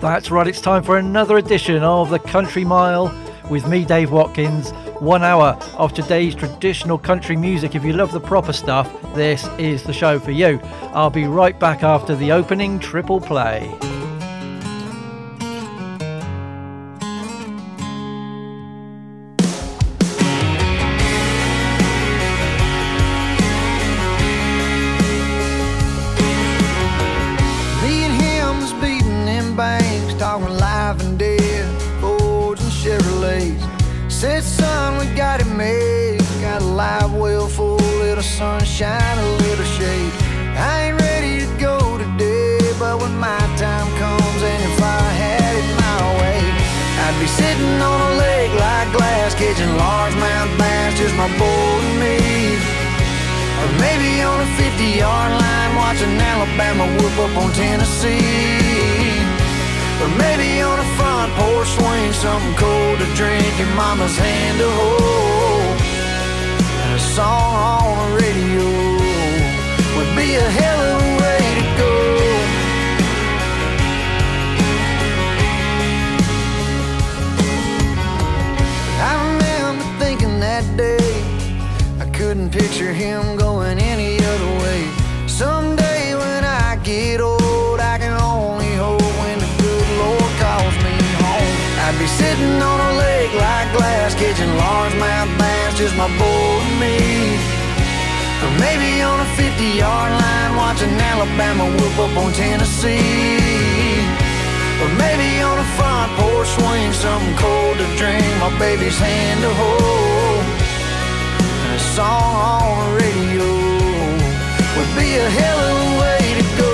That's right, it's time for another edition of the Country Mile with me, Dave Watkins. One hour of today's traditional country music. If you love the proper stuff, this is the show for you. I'll be right back after the opening triple play. Alabama whoop up on Tennessee. Or maybe on a front porch swing, something cold to drink and mama's hand to hold. And a song on the radio would be a hell of a way to go. I remember thinking that day I couldn't picture him going my boy and me. Or maybe on a 50 yard line, watching Alabama whoop up on Tennessee. Or maybe on a front porch swing, something cold to drink, my baby's hand to hold. And a song on the radio would be a hell of a way to go.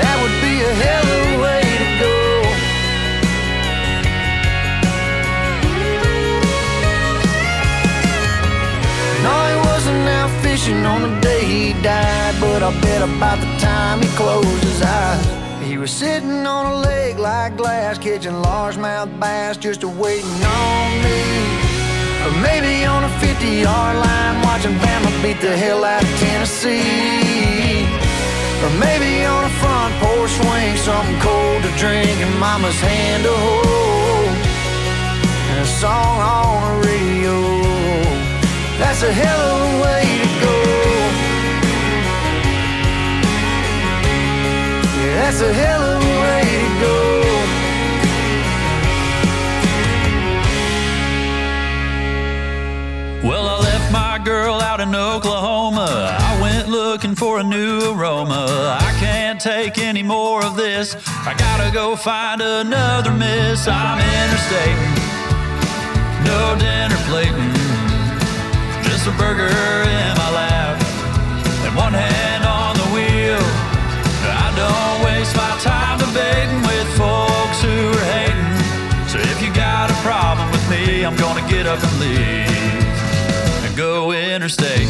That would be a hell of a fishing on the day he died, but I bet about the time he closed his eyes. He was sitting on a lake like glass, catching largemouth bass, just waiting on me. Or maybe on a 50 yard line, watching Bama beat the hell out of Tennessee. Or maybe on a front porch swing, something cold to drink and mama's hand to hold. And a song on the radio. That's a hell of a way that's a hell of a way to go. Well, I left my girl out in Oklahoma. I went looking for a new aroma. I can't take any more of this. I gotta go find another miss. I'm interstate. No dinner plating. Just a burger in up and leave and go interstate.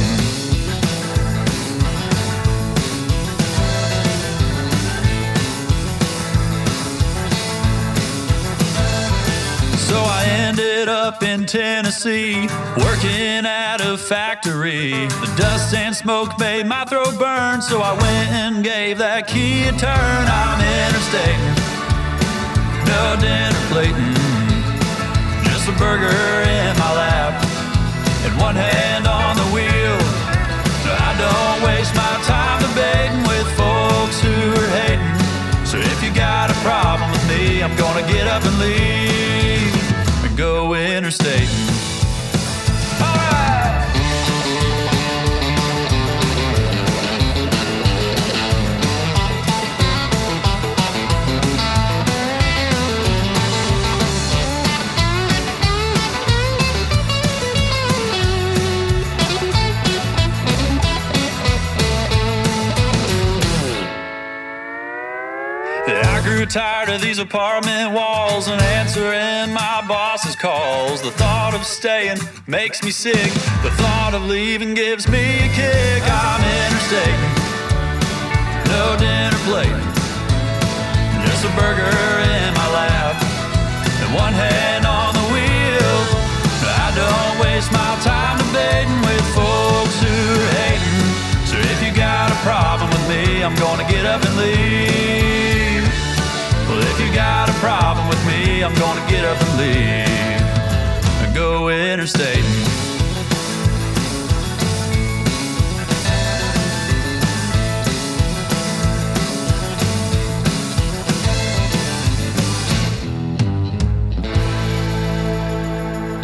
So I ended up in Tennessee, working at a factory. The dust and smoke made my throat burn, so I went and gave that key a turn. I'm interstate, no dinner plating, burger in my lap, and one hand on the wheel. I don't waste my time debating with folks who are hating. So if you got a problem with me, I'm gonna get up and leave and go interstate. Tired of these apartment walls and answering my boss's calls. The thought of staying makes me sick. The thought of leaving gives me a kick. I'm interstate. No dinner plate. Just a burger in my lap. And one hand on the wheel. I don't waste my time debating with folks who are hating. So if you got a problem with me, I'm gonna get up and leave. If you got a problem with me, I'm gonna get up and leave and go interstate.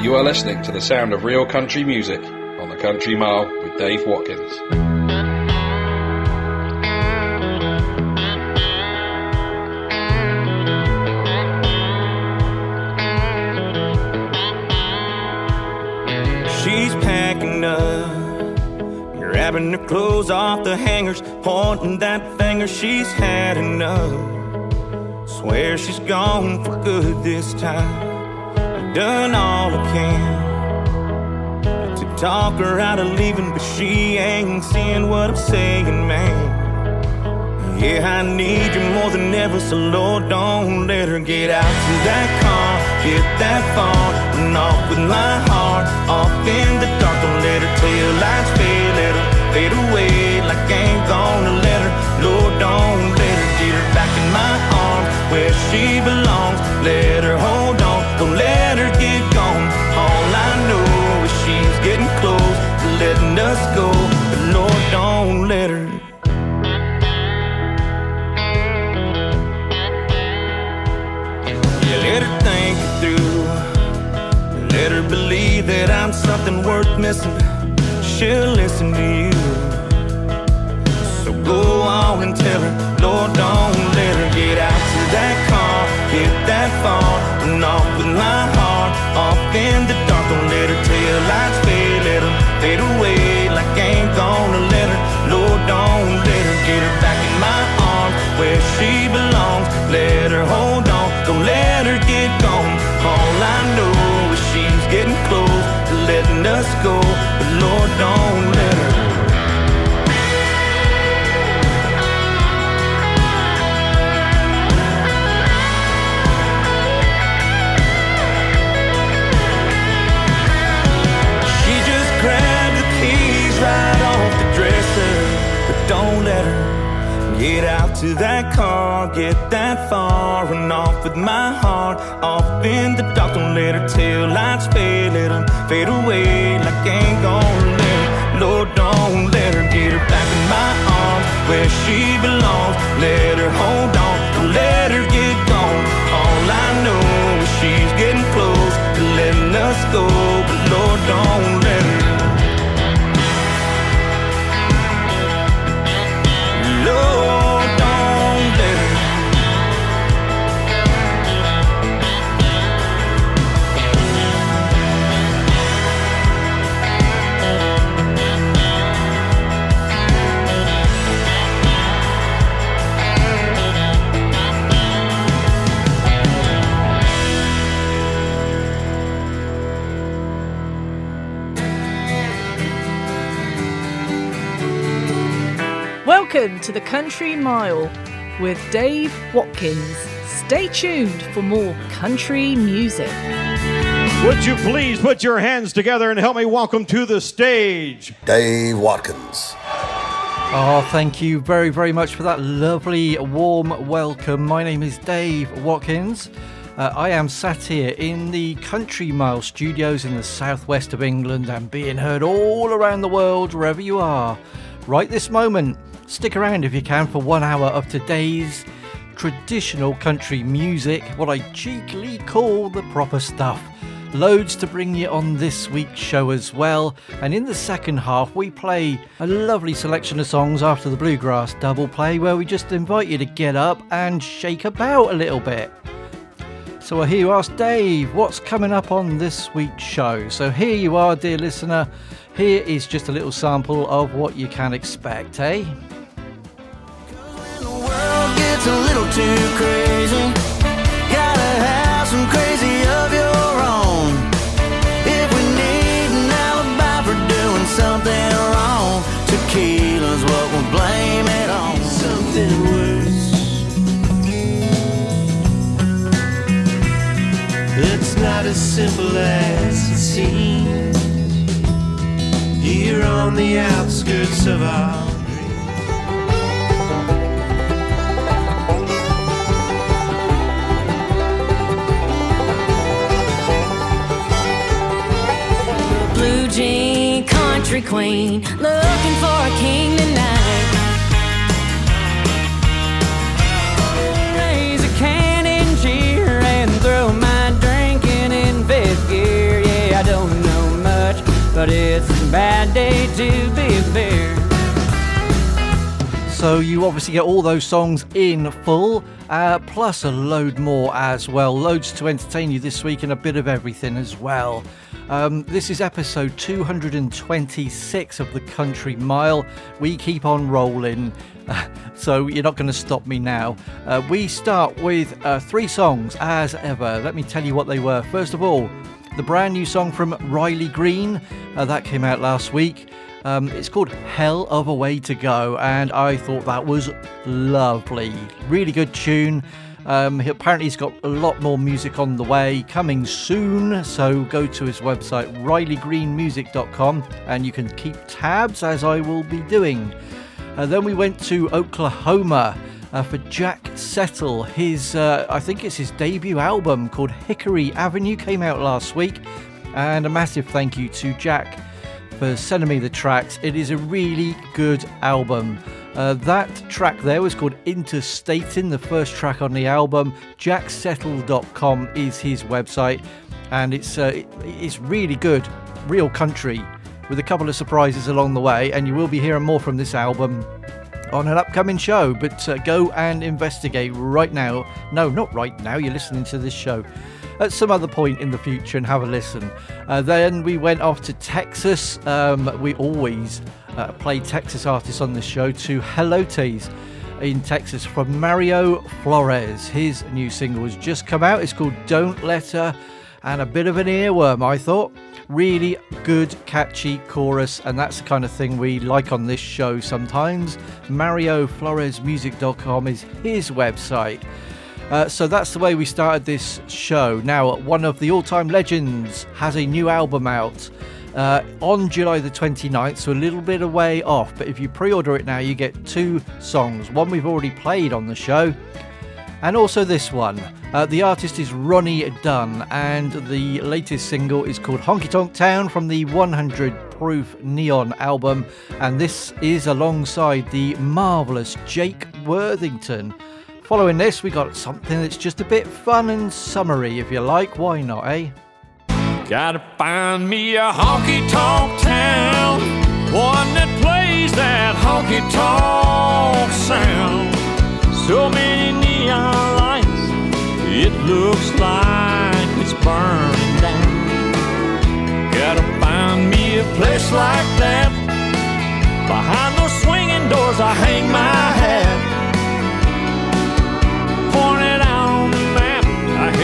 You are listening to the sound of real country music on the Country Mile with Dave Watkins. Grabbing her clothes off the hangers, pointing that finger. She's had enough. Swear she's gone for good this time. I've done all I can to talk her out of leaving, but she ain't seeing what I'm saying, man. Yeah, I need you more than ever, so Lord, don't let her get out to that car, get that far, and off with my heart, off in the dark. Don't let her tail lights fade, let her fade away like I ain't gonna let her. Lord, don't let her get her back in my arms where she belongs. Let her hold on, don't let her get gone. All I know is she's getting close to letting us go, but Lord, don't let her. Yeah, let her think it through. Let her believe that I'm something worth missing. She'll listen to you. So go on and tell her, Lord, don't let her get out to that car, get that far, and off with my heart, off in the dark. Don't let her tail lights fade, let them fade away like I ain't gonna let her. Lord, don't let her get her back in my arms where she belongs. Let her hold to that car, get that far, and off with my heart. Off in the dark, don't let her tail lights fade, let them fade away like ain't gonna let. Lord, don't let her get her back in my arms where she belongs. Let her hold on, don't let her get gone. All I know is she's getting close to letting us go, but Lord, don't Welcome to the Country Mile with Dave Watkins. Stay tuned for more country music. Would you please put your hands together and help me welcome to the stage? Dave Watkins. Oh, thank you very, very much for that lovely, warm welcome. My name is Dave Watkins. Uh, I am sat here in the Country Mile studios in the southwest of England and being heard all around the world, wherever you are. Right this moment, stick around if you can for one hour of today's traditional country music, what I cheekily call the proper stuff. Loads to bring you on this week's show as well. And in the second half, we play a lovely selection of songs after the Bluegrass double play where we just invite you to get up and shake about a little bit. So I hear you ask Dave, what's coming up on this week's show? So here you are, dear listener. Here is just a little sample of what you can expect, eh? A little too crazy. Gotta have some crazy of your own. If we need an alibi for doing something wrong, tequila's what we'll blame it on. Something worse. It's not as simple as it seems. Here on the outskirts of our country queen looking for a king tonight. Raise a cheer and throw my drinking in fifth gear. Yeah, I don't know much, but it's a bad day to be a bear. So you obviously get all those songs in full, uh, plus a load more as well. Loads to entertain you this week and a bit of everything as well. Um, this is episode 226 of the Country Mile. We keep on rolling, so you're not going to stop me now. Uh, we start with uh, three songs as ever. Let me tell you what they were. First of all, the brand new song from Riley Green uh, that came out last week. Um, it's called Hell of a Way to Go, and I thought that was lovely. Really good tune. Um, he, apparently, he's got a lot more music on the way coming soon. So go to his website, rileygreenmusic.com, and you can keep tabs as I will be doing. Uh, then we went to Oklahoma. Uh, for Jack Settle. His, uh, I think it's his debut album called Hickory Avenue came out last week, and a massive thank you to Jack for sending me the tracks. It is a really good album. Uh, that track there was called Interstating, the first track on the album. JackSettle.com is his website, and it's uh, it's really good, real country, with a couple of surprises along the way. And you will be hearing more from this album on an upcoming show. But uh, go and investigate right now. No, not right now. You're listening to this show at some other point in the future and have a listen. Uh, then we went off to Texas. Um, we always uh, play Texas artists on this show to Helotes in Texas from Mario Flores. His new single has just come out. It's called Don't Let Her, and a bit of an earworm, I thought. Really good, catchy chorus, and that's the kind of thing we like on this show sometimes. MarioFloresMusic.com is his website. Uh, so that's the way we started this show. Now, one of the all time legends has a new album out uh, on July the 29th, so a little bit away off. But if you pre order it now, you get two songs. One we've already played on the show, and also this one. Uh, the artist is Ronnie Dunn, and the latest single is called Honky Tonk Town from the 100 Proof Neon album. And this is alongside the marvellous Jake Worthington. Following this, we got something that's just a bit fun and summery, if you like. Why not, eh? Gotta find me a honky tonk town, one that plays that honky tonk sound. So many neon lights, it looks like it's burning down. Gotta find me a place like that. Behind those swinging doors, I hang my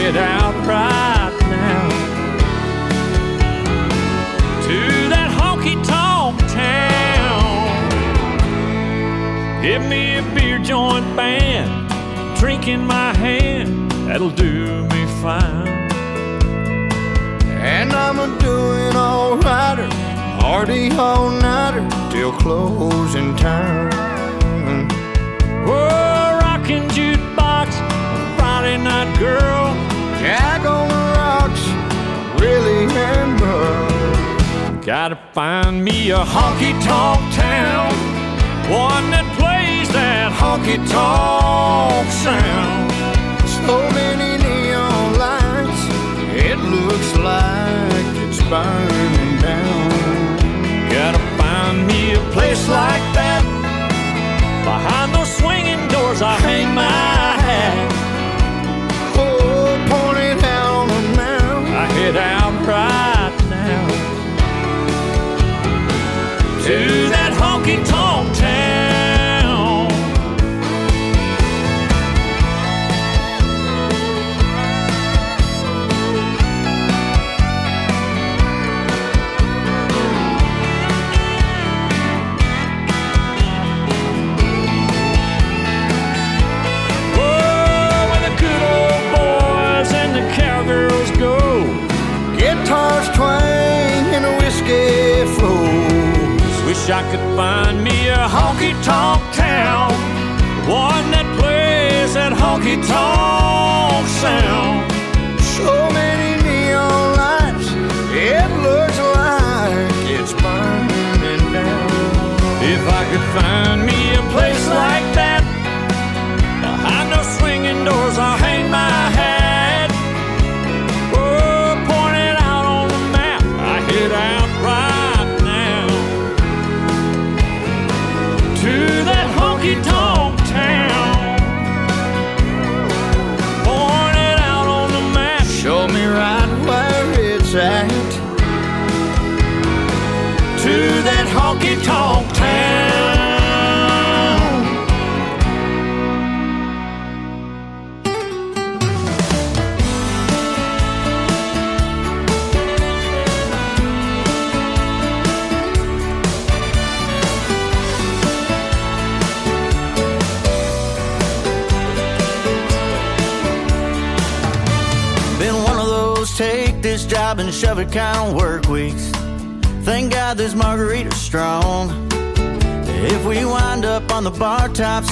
I head out right now to that honky tonk town. Give me a beer joint band, drink in my hand, that'll do me fine. And I'm a doing alrighter, party all nighter till closing time. Oh, rockin' jukebox, Friday night girl, Gotta find me a honky tonk town, one that plays that honky tonk sound. So many neon lights, it looks like it's burning down. Gotta find me a place like that. Behind those swinging doors, I hang my to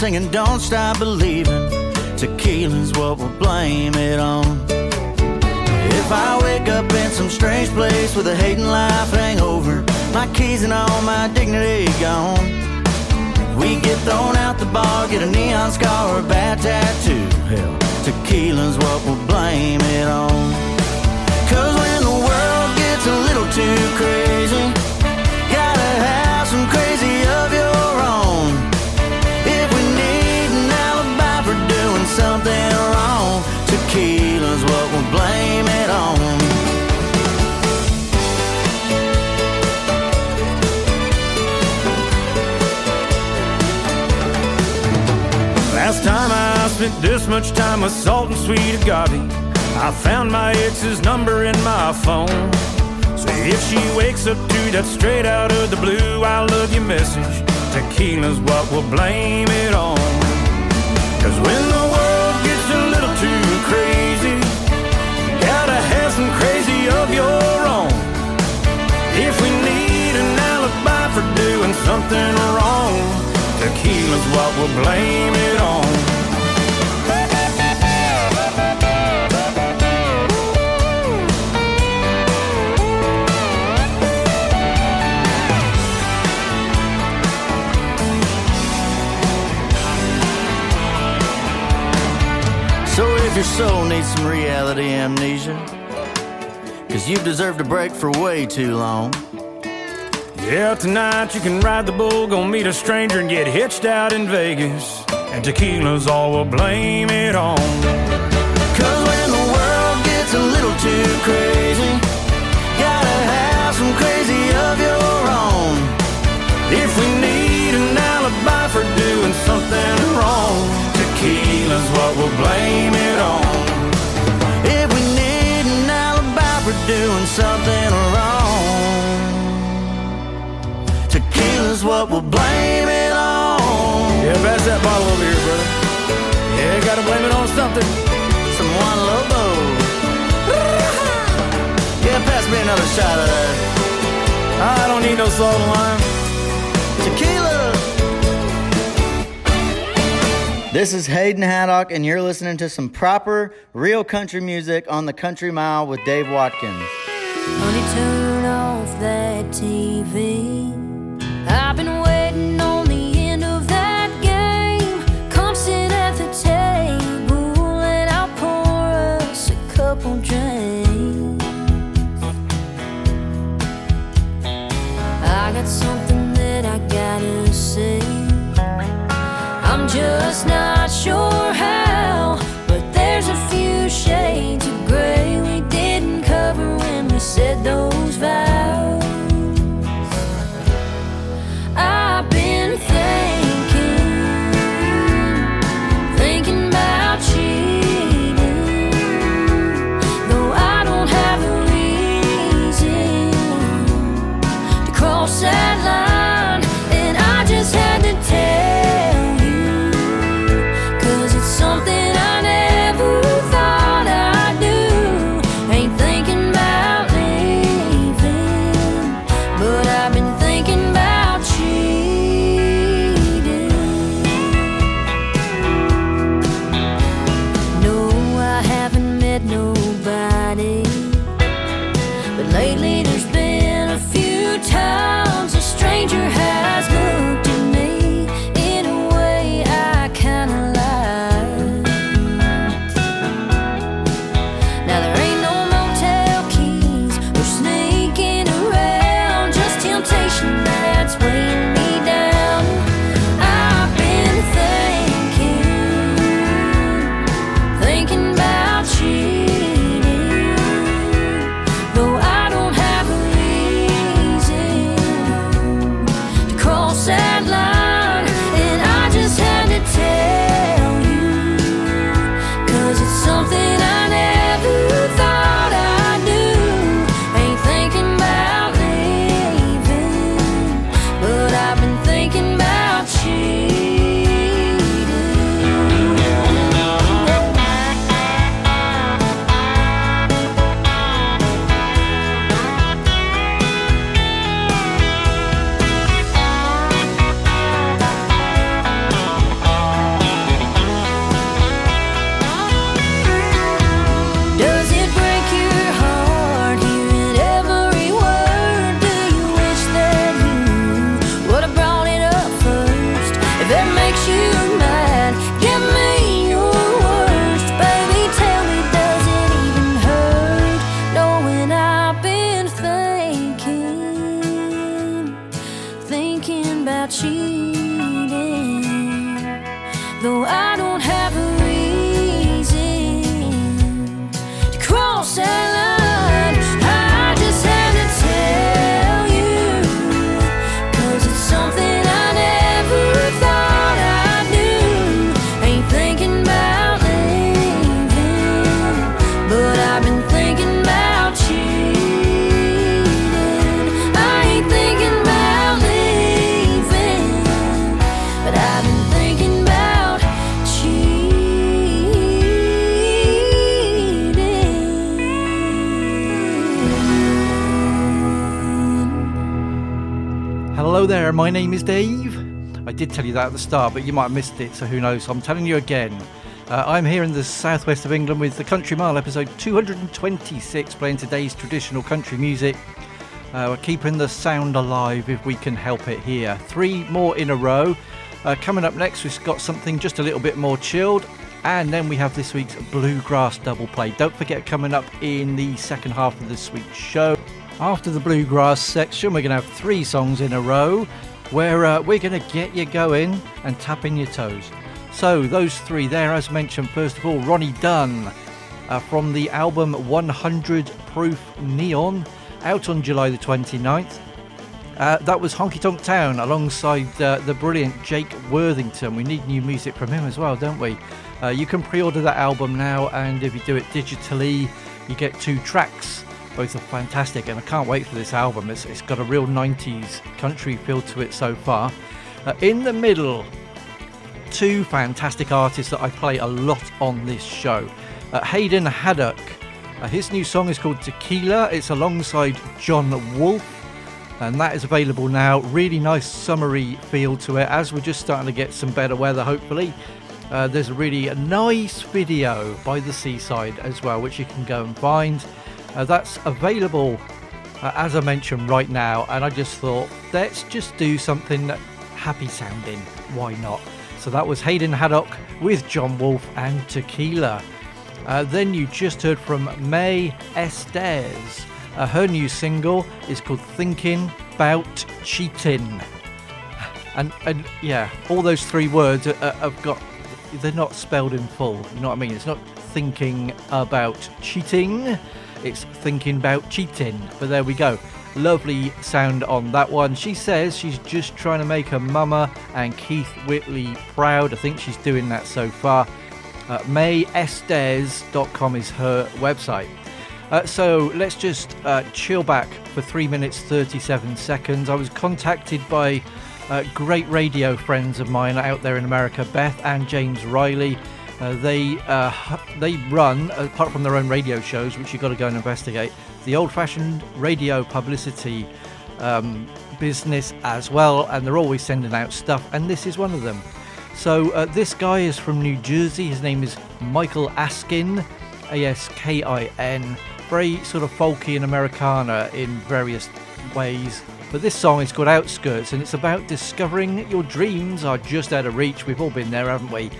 singing Don't Stop Believing, tequila's what we'll blame it on. If I wake up in some strange place with a hating life hangover, my keys and all my dignity gone. We get thrown out the bar, get a neon scar or a bad tattoo. Hell, tequila's what we'll blame it on. Cause when the world gets a little too crazy, gotta have some crazy something wrong, tequila's what we'll blame it on. Last time I spent this much time with salt and sweet agave, I found my ex's number in my phone. So if she wakes up to that straight out of the blue, I love you message, tequila's what we'll blame it on. Cause when the of your own. If we need an alibi for doing something wrong, tequila's what we'll blame it on. So if your soul needs some reality amnesia, cause you've deserved a break for way too long. Yeah, tonight you can ride the bull, go meet a stranger and get hitched out in Vegas. And tequila's all we'll blame it on. Cause when the world gets a little too crazy, gotta have some crazy of your own. If we need an alibi for doing something wrong, tequila's what we'll blame it doing something wrong, tequila's what we'll blame it on. Yeah, pass that bottle over here, brother. Yeah, gotta blame it on something. Some Juan Lobo. Yeah, pass me another shot of that. I don't need no salt and lime. Tequila. This is Hayden Haddock, and you're listening to some proper, real country music on the Country Mile with Dave Watkins. Honey, turn off that TV. I've been waiting on the end of that game. Come sit at the table and I'll pour us a couple drinks. I got something that I gotta say. I'm just not sure how, but there's a few shades when money. But lately there's been a few times a stranger has. There, my name is Dave. I did tell you that at the start, but you might have missed it, so who knows? I'm telling you again. Uh, I'm here in the southwest of England with the Country Mile episode 226, playing today's traditional country music. Uh, we're keeping the sound alive if we can help it here. Three more in a row. Uh, coming up next, we've got something just a little bit more chilled. And then we have this week's bluegrass double play. Don't forget, coming up in the second half of this week's show. After the bluegrass section, we're going to have three songs in a row where uh, we're going to get you going and tapping your toes. So, those three there, as mentioned, first of all, Ronnie Dunn uh, from the album 100 Proof Neon, out on July the 29th. Uh, that was Honky Tonk Town alongside uh, the brilliant Jake Worthington. We need new music from him as well, don't we? Uh, you can pre order that album now, and if you do it digitally, you get two tracks. Both are fantastic, and I can't wait for this album. It's, it's got a real 90s country feel to it so far. Uh, in the middle, two fantastic artists that I play a lot on this show. Uh, Hayden Haddock, uh, his new song is called Tequila. It's alongside Jon Wolfe, and that is available now. Really nice summery feel to it as we're just starting to get some better weather, hopefully. Uh, there's a really nice video by the seaside as well, which you can go and find. Uh, that's available, uh, as I mentioned, right now. And I just thought, let's just do something happy sounding. Why not? So that was Hayden Haddock with Jon Wolfe and Tequila. Uh, then you just heard from Mae Estes. Uh, her new single is called Thinking About Cheating. And, and yeah, all those three words uh, have got, they're not spelled in full. You know what I mean? It's not thinking about cheating, it's thinking about cheating. But there we go. Lovely sound on that one. She says she's just trying to make her mama and Keith Whitley proud. I think she's doing that so far. Uh, MaeEstes.com is her website. Uh, so let's just uh, chill back for 3 minutes 37 seconds. I was contacted by uh, great radio friends of mine out there in America, Beth and James Riley. Uh, they uh, they run, apart from their own radio shows, which you've got to go and investigate, the old-fashioned radio publicity um, business as well, and they're always sending out stuff, and this is one of them. So uh, this guy is from New Jersey. His name is Michael Askin, A-S-K-I-N. Very sort of folky and Americana in various ways. But this song is called Outskirts, and it's about discovering your dreams are just out of reach. We've all been there, haven't we?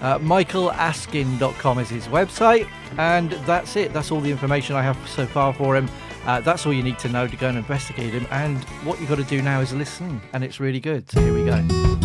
Uh, MichaelAskin.com is his website, and that's it. That's all the information I have so far for him. Uh, that's all you need to know to go and investigate him. And what you've got to do now is listen, and it's really good. So here we go.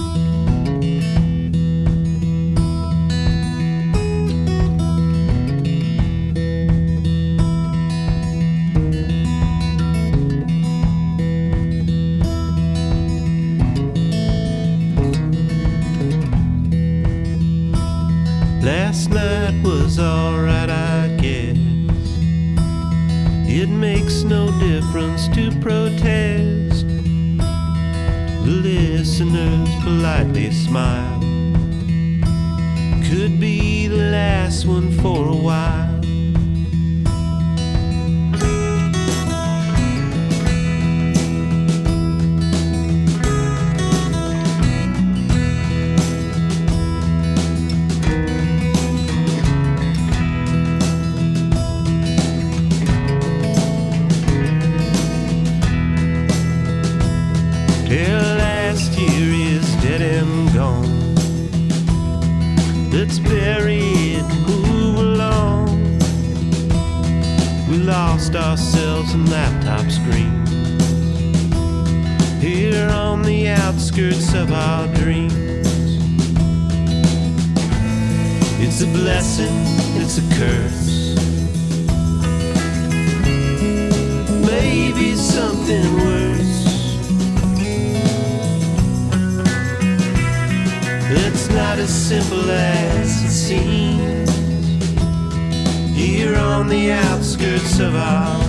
Was alright, I guess. It makes no difference to protest. The listeners politely smile. Could be the last one for a while. Of our dreams. It's a blessing, it's a curse. Maybe something worse. It's not as simple as it seems. Here on the outskirts of our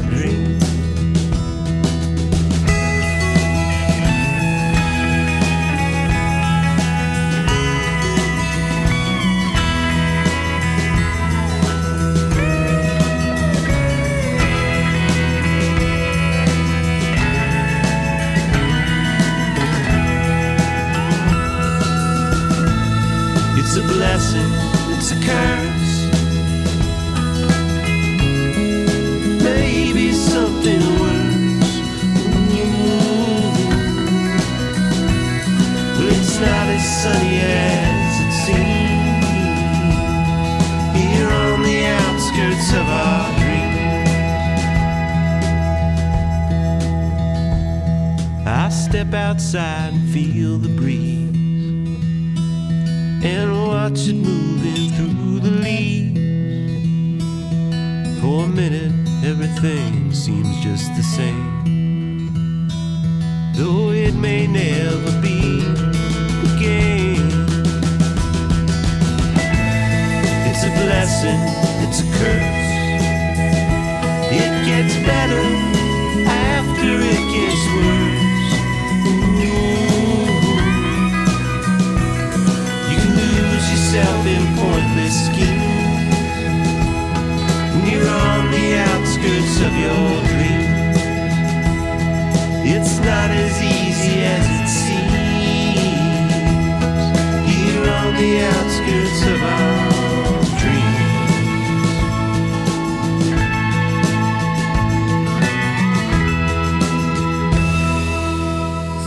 blessing, it's a curse. Maybe something worse. But it's not as sunny as it seems. Here on the outskirts of our dreams. I step outside and feel the breeze and watch it moving through the leaves. For a minute, everything seems just the same, though it may never be again. It's a blessing, it's a curse. It gets better after it gets worse. The outskirts of our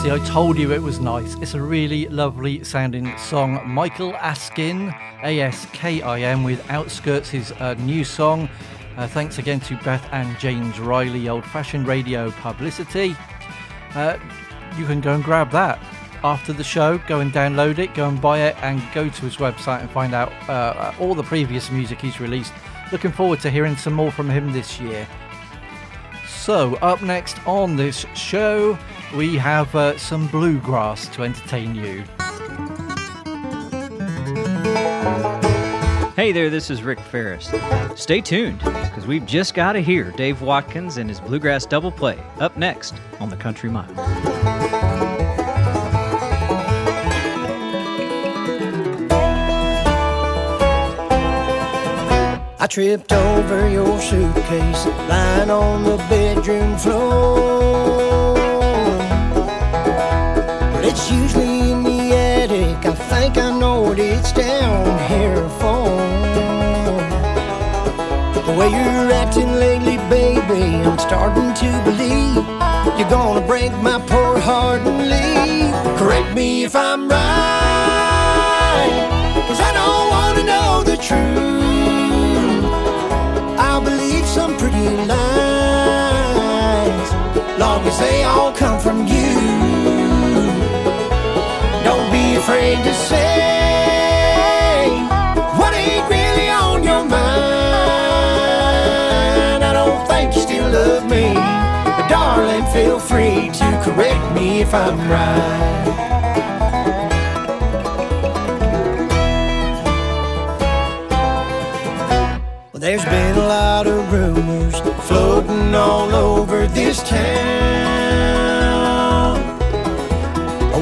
See, I told you it was nice. It's a really lovely sounding song. Michael Askin, A S K I M, with Outskirts, his uh, new song. Uh, thanks again to Beth and James Riley, old fashioned radio publicity. Uh, you can go and grab that after the show. Go and download it, go and buy it, and go to his website and find out uh, all the previous music he's released. Looking forward to hearing some more from him this year. So, up next on this show, we have uh, some bluegrass to entertain you. Hey there, this is Rick Faris. Stay tuned, because we've just got to hear Dave Watkins and his bluegrass double play up next on the Country Mile. I tripped over your suitcase lying on the bedroom floor. But it's usually in the attic. I think I know what it's down here for. The way you're acting lately, baby, I'm starting to believe you're gonna break my poor heart and leave. Correct me if I'm right, cause I don't wanna know the truth. Lies, long as they all come from you. Don't be afraid to say what ain't really on your mind. I don't think you still love me, but darling, feel free to correct me if I'm right. There's been a lot of rumors all over this town.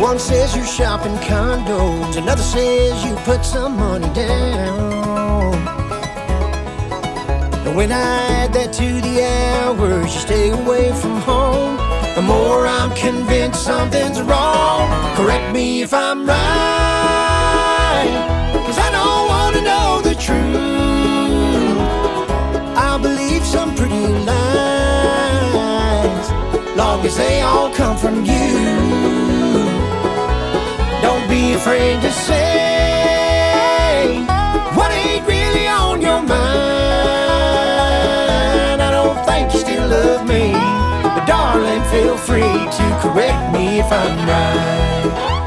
One says you're shopping condos, another says you put some money down. And when I add that to the hours you stay away from home, the more I'm convinced something's wrong. Correct me if I'm right, cause I don't wanna know the truth. As they all come from you. Don't be afraid to say what ain't really on your mind. I don't think you still love me, but darling, feel free to correct me if I'm right.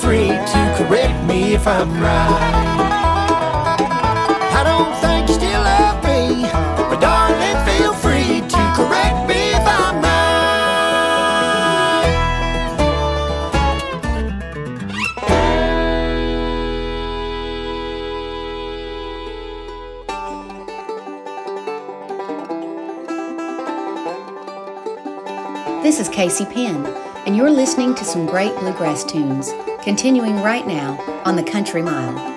Free to correct me if I'm right. I don't think you still love me, but darling, feel free to correct me if I'm. This is Casey Penn, and you're listening to some great bluegrass tunes, continuing right now on the Country Mile.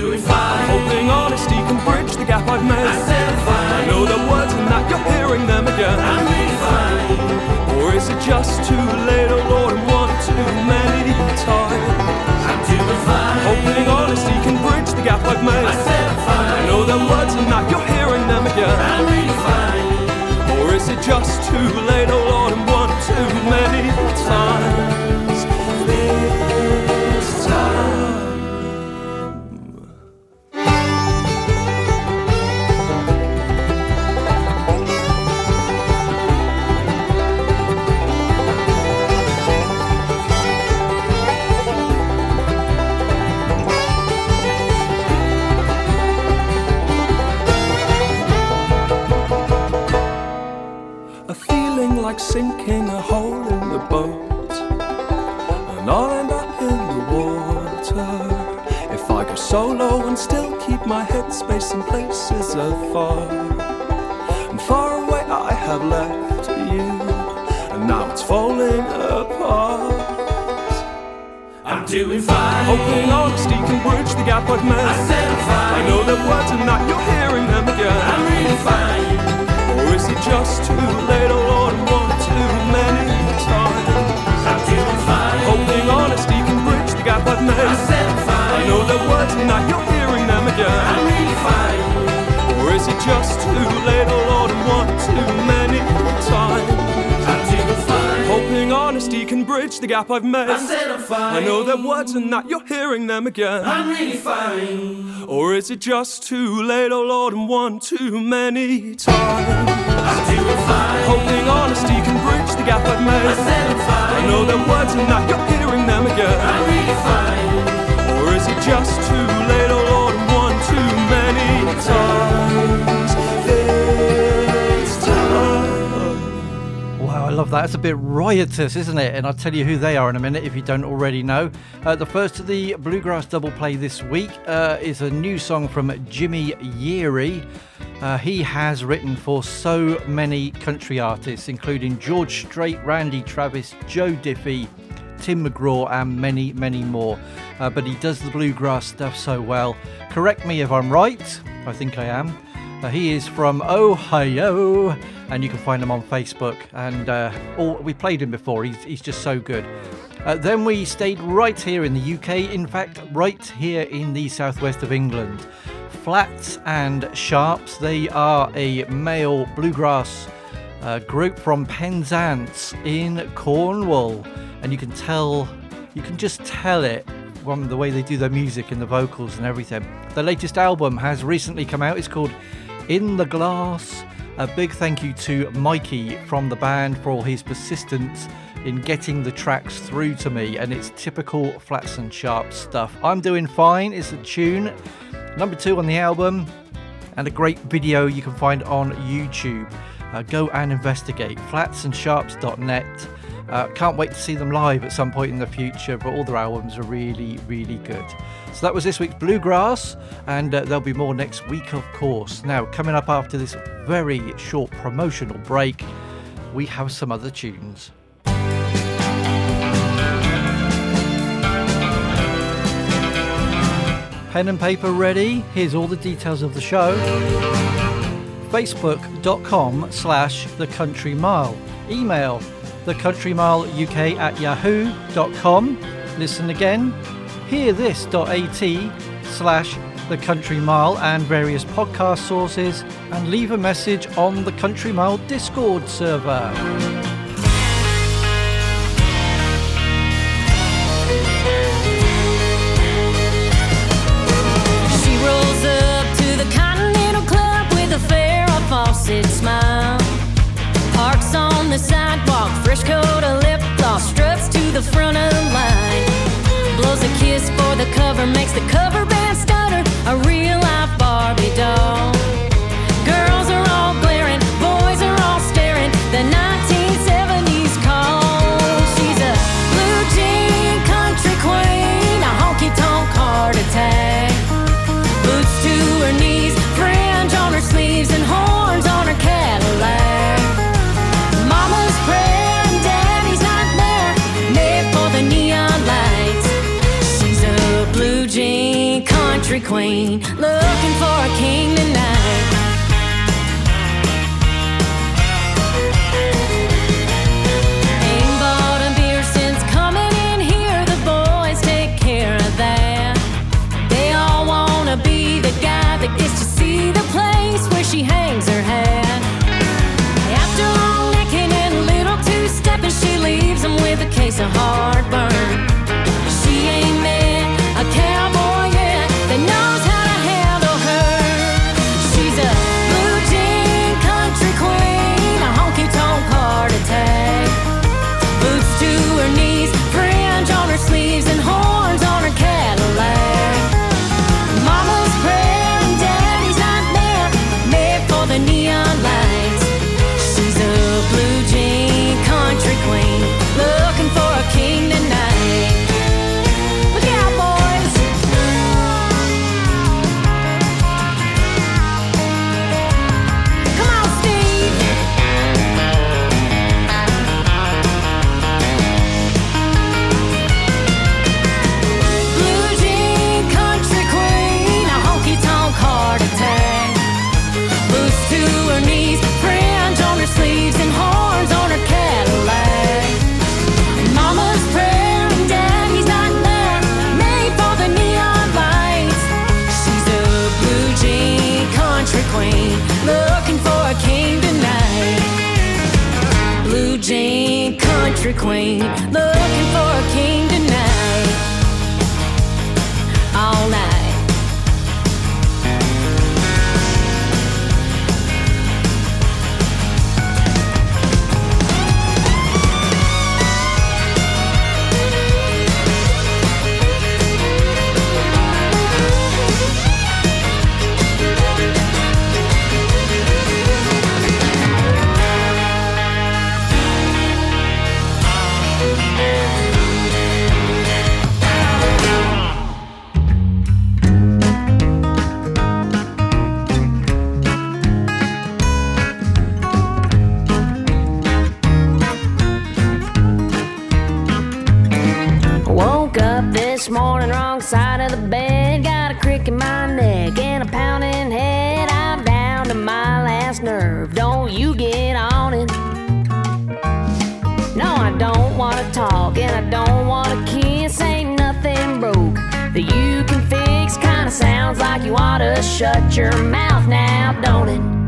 Doing fine. Hoping honesty can bridge the gap I've made. I said I'm fine. I know the words and that you're hearing them again. I'm really fine. Or is it just too late, oh Lord, and one too many times? I'm doing fine. Hoping honesty can bridge the gap I've made. I said I'm fine. I know the words and that you're hearing them again. I'm really fine. Or is it just too late, oh Lord, and one too many times? Sinking a hole in the boat, and I'll end up in the water. If I go solo and still keep my headspace in places afar, and far away I have left you, and now it's falling apart. I'm doing fine. Hoping honesty can bridge the gap I've made. I said I'm fine. I know that words and that you're hearing them again. I'm really fine. Or is it just too late, the I've made. I said fine. I know that words and that you're hearing them again. I'm really fine. Or is it just too late, oh Lord, and one too many times? Honesty can bridge the gap I've made. I said I'm fine. I know that words and that you're hearing them again. I'm really fine. Or is it just too late, oh Lord, and one too many times? I'm doing fine. Hoping honesty can bridge the gap I've made. I said I'm fine. I know that words and that you're hearing them again. I'm really fine. Or is it just too late, oh Lord, and one too many times? Love that. It's a bit riotous, isn't it? And I'll tell you who they are in a minute if you don't already know. Uh, the first of the Bluegrass Double Play this week uh, is a new song from Jimmy Yeary. Uh, he has written for so many country artists, including George Strait, Randy Travis, Joe Diffie, Tim McGraw, and many, many more. Uh, but he does the bluegrass stuff so well. Correct me if I'm right. I think I am. Uh, he is from Ohio, and you can find him on Facebook. And uh, all, we played him before. He's, he's just so good. Uh, then we stayed right here in the UK. In fact, right here in the southwest of England. Flats and Sharps. They are a male bluegrass uh, group from Penzance in Cornwall, and you can tell, you can just tell it from the way they do their music and the vocals and everything. The latest album has recently come out. It's called In the Glass. A big thank you to Mikey from the band for all his persistence in getting the tracks through to me, and it's typical Flats and Sharp stuff. I'm doing fine. It's a tune. Number two on the album. and a great video you can find on YouTube. Uh, go and investigate. Flatsandsharps.net. Uh, can't wait to see them live at some point in the future, but all their albums are really, really good. So that was this week's Bluegrass, and uh, there'll be more next week, of course. Now, coming up after this very short promotional break, we have some other tunes. Pen and paper ready? Here's all the details of the show. Facebook.com slash The Country Mile. Email thecountrymileuk at yahoo.com. Listen again. Hearthis.at slash The Country Mile and various podcast sources. And leave a message on the Country Mile Discord server. She rolls up to the Continental Club with a Farrah Fawcett smile. Parks on the sidewalk, fresh coat of lip gloss, struts to the front of cover, makes queen, looking for a king tonight. Ain't bought a beer since coming in here. The boys take care of that. They all wanna be the guy that gets to see the place where she hangs her hat. After long necking and a little two stepping, she leaves them with a case of heartburn. Morning, wrong side of the bed. Got a crick in my neck and a pounding head. I'm down to my last nerve. Don't you get on it? No, I don't wanna talk and I don't wanna kiss. Ain't nothing broke that you can fix. Kinda sounds like you oughta shut your mouth now, don't it?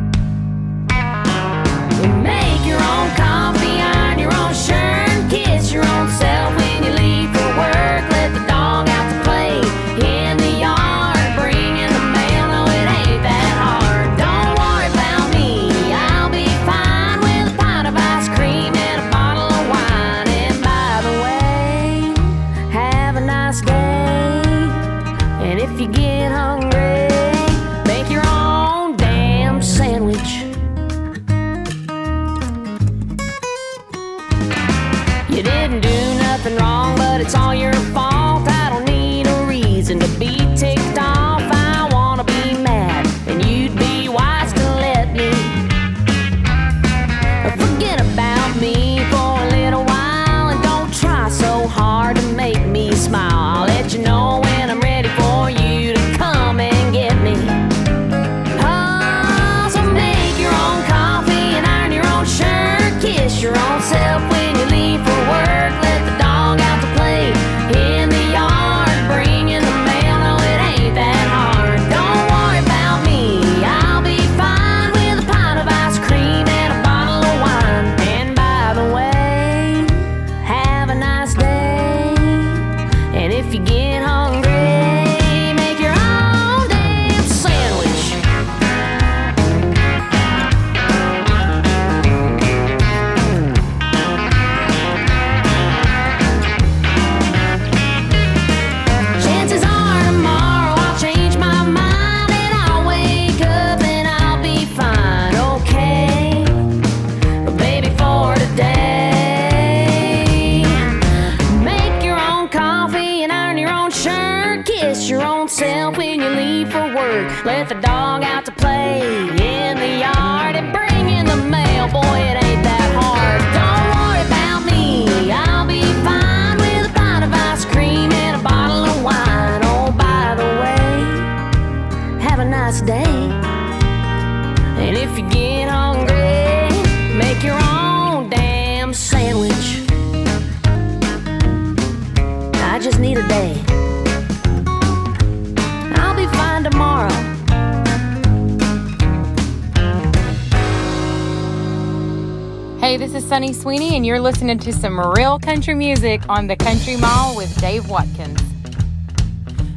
You're listening to some real country music on the Country Mile with Dave Watkins.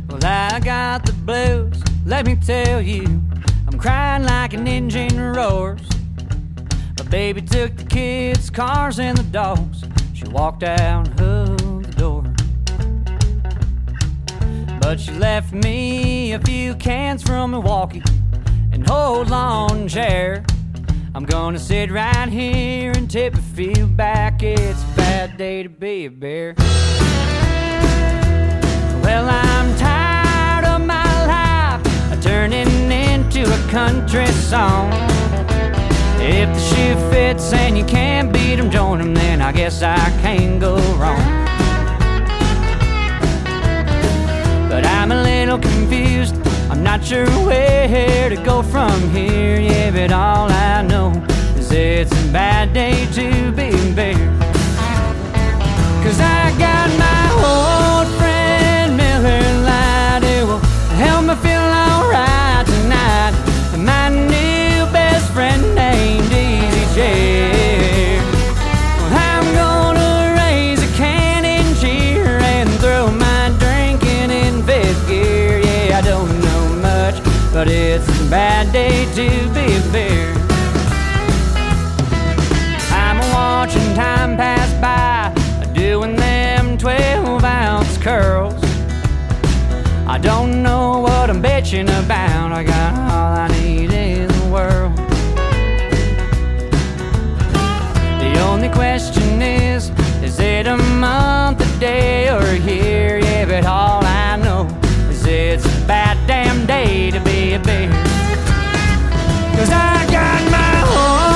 Well, I got the blues, let me tell you. I'm crying like an engine roars. A baby took the kids, cars, and the dogs. She walked out the door. But she left me a few cans from Milwaukee and hold lawn chair. I'm gonna sit right here and tip few back. It's a bad day to be a beer. Well, I'm tired of my life turning into a country song. If the shoe fits and you can't beat 'em, join 'em, then I guess I can't go wrong. But I'm a little confused. I'm not sure where to go from here. Yeah, but all I know is it's a bad day to be beer. Cause I got my old friend Miller Lite who will help me feel alright tonight. And my new best friend named Easy Chair. I'm gonna raise a cheer and throw my drinking in gear. Yeah, I don't know much, but it's a bad day to be a don't know what I'm bitching about. I got all I need in the world. The only question is, is it a month, a day, or a year? Yeah, but all I know is it's a bad damn day to be a beer. Cause I got my old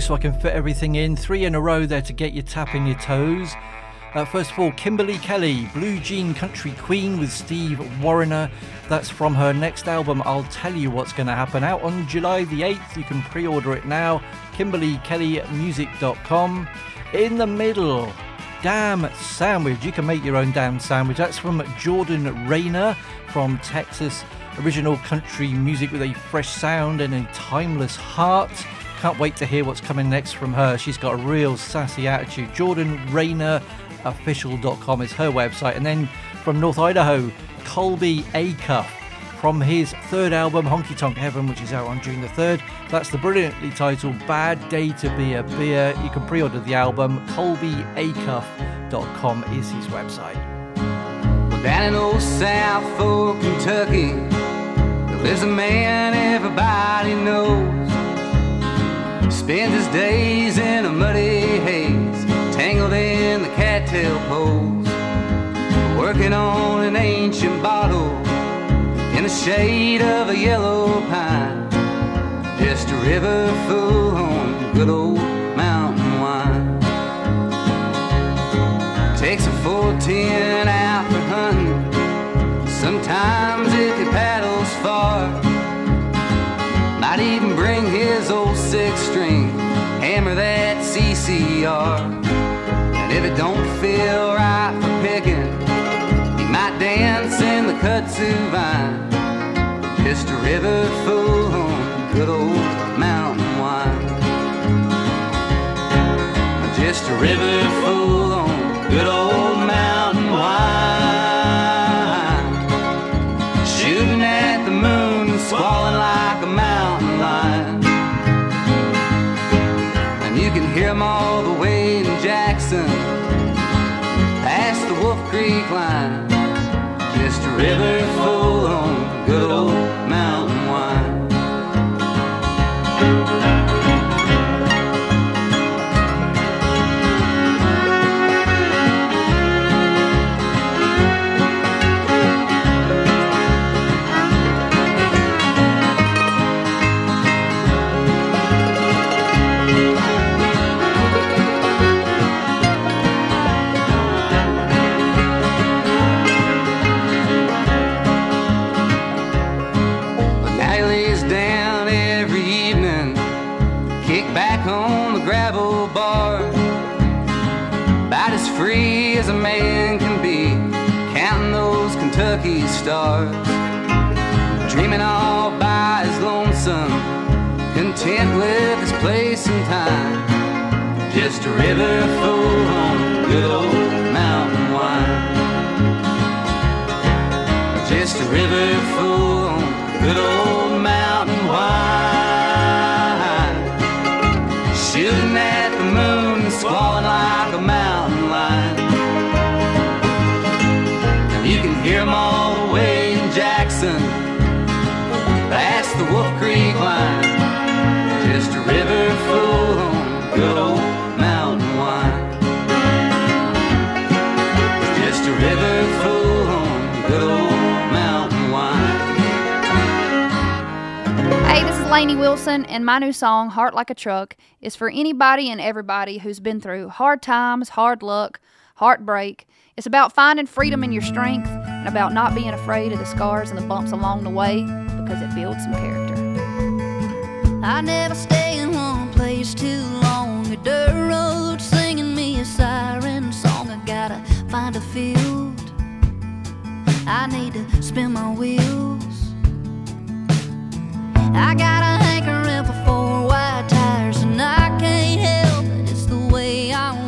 so I can fit everything in. Three in a row there to get you tapping your toes. Uh, first of all, Kimberly Kelly, Blue Jean Country Queen with Steve Wariner. That's from her next album, I'll Tell You What's Going to Happen, out on July the 8th. You can pre order it now. KimberlyKellyMusic.com. In the middle, Damn Sandwich. You can make your own damn sandwich. That's from Jordan Rainer from Texas. Original country music with a fresh sound and a timeless heart. Can't wait to hear what's coming next from her. She's got a real sassy attitude. Jordan official.com is her website. And then from North Idaho, Colby Acuff from his third album, Honky Tonk Heaven, which is out on June the 3rd. That's the brilliantly titled Bad Day to Be a Beer. You can pre order the album. ColbyAcuff.com is his website. Well, down in old South Fork, Kentucky, there lives a man everybody knows. Spends his days in a muddy haze, tangled in the cattail poles. Working on an ancient bottle in the shade of a yellow pine. Just a river full on good old mountain wine. Takes a 410 out for hunting. Sometimes if he paddles far, might even bring his old hammer that CCR. And if it don't feel right for picking, he might dance in the kudzu vine. Just a river full on good old mountain wine. Just a river full on good old Just a river full. Lainey Wilson, and my new song, Heart Like a Truck, is for anybody and everybody who's been through hard times, hard luck, heartbreak. It's about finding freedom in your strength and about not being afraid of the scars and the bumps along the way because it builds some character. I never stay in one place too long. A dirt road singing me a siren song. I gotta find a field. I need to spin my wheels. I can't help. It's the way I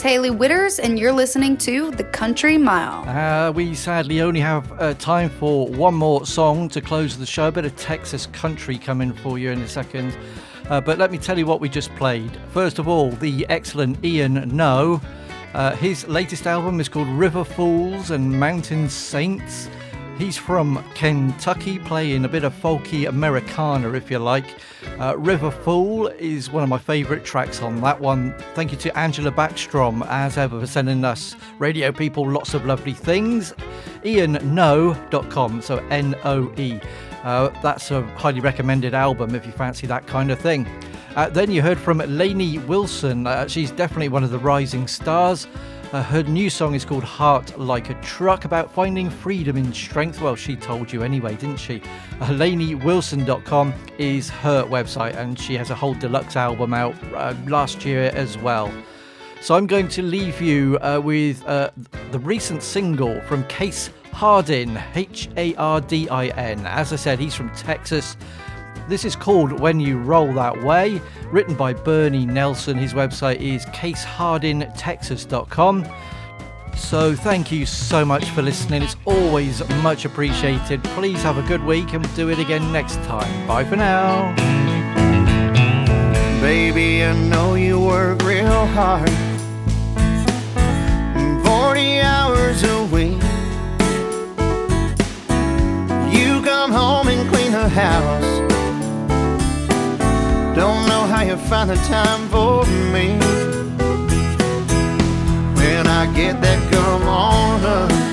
is Hailey Whitters, and you're listening to The Country Mile. Uh, we sadly only have uh, time for one more song to close the show. A bit of Texas country coming for you in a second. Uh, but let me tell you what we just played. First of all, the excellent Ian Noe. Uh, his latest album is called River Fools and Mountain Saints. He's from Kentucky, playing a bit of folky Americana, if you like. Uh, River Fool is one of my favourite tracks on that one. Thank you to Angela Backstrom, as ever, for sending us radio people lots of lovely things. IanNoe.com, so N O E. Uh, that's a highly recommended album if you fancy that kind of thing. Uh, then you heard from Lainey Wilson. Uh, she's definitely one of the rising stars. Uh, her new song is called Heart Like a Truck, about finding freedom in strength. Well, she told you anyway, didn't she? Uh, LaineyWilson.com is her website, and she has a whole deluxe album out uh, last year as well. So I'm going to leave you uh, with uh, the recent single from Case Hardin, H A R D I N. As I said, he's from Texas. This is called When You Roll That Way, written by Bernie Nelson. His website is casehardintexas.com. So thank you so much for listening. It's always much appreciated. Please have a good week and do it again next time. Bye for now. Baby, I know you work real hard 40 hours a week You come home and clean the house Don't know how you find the time for me. When I get that come on up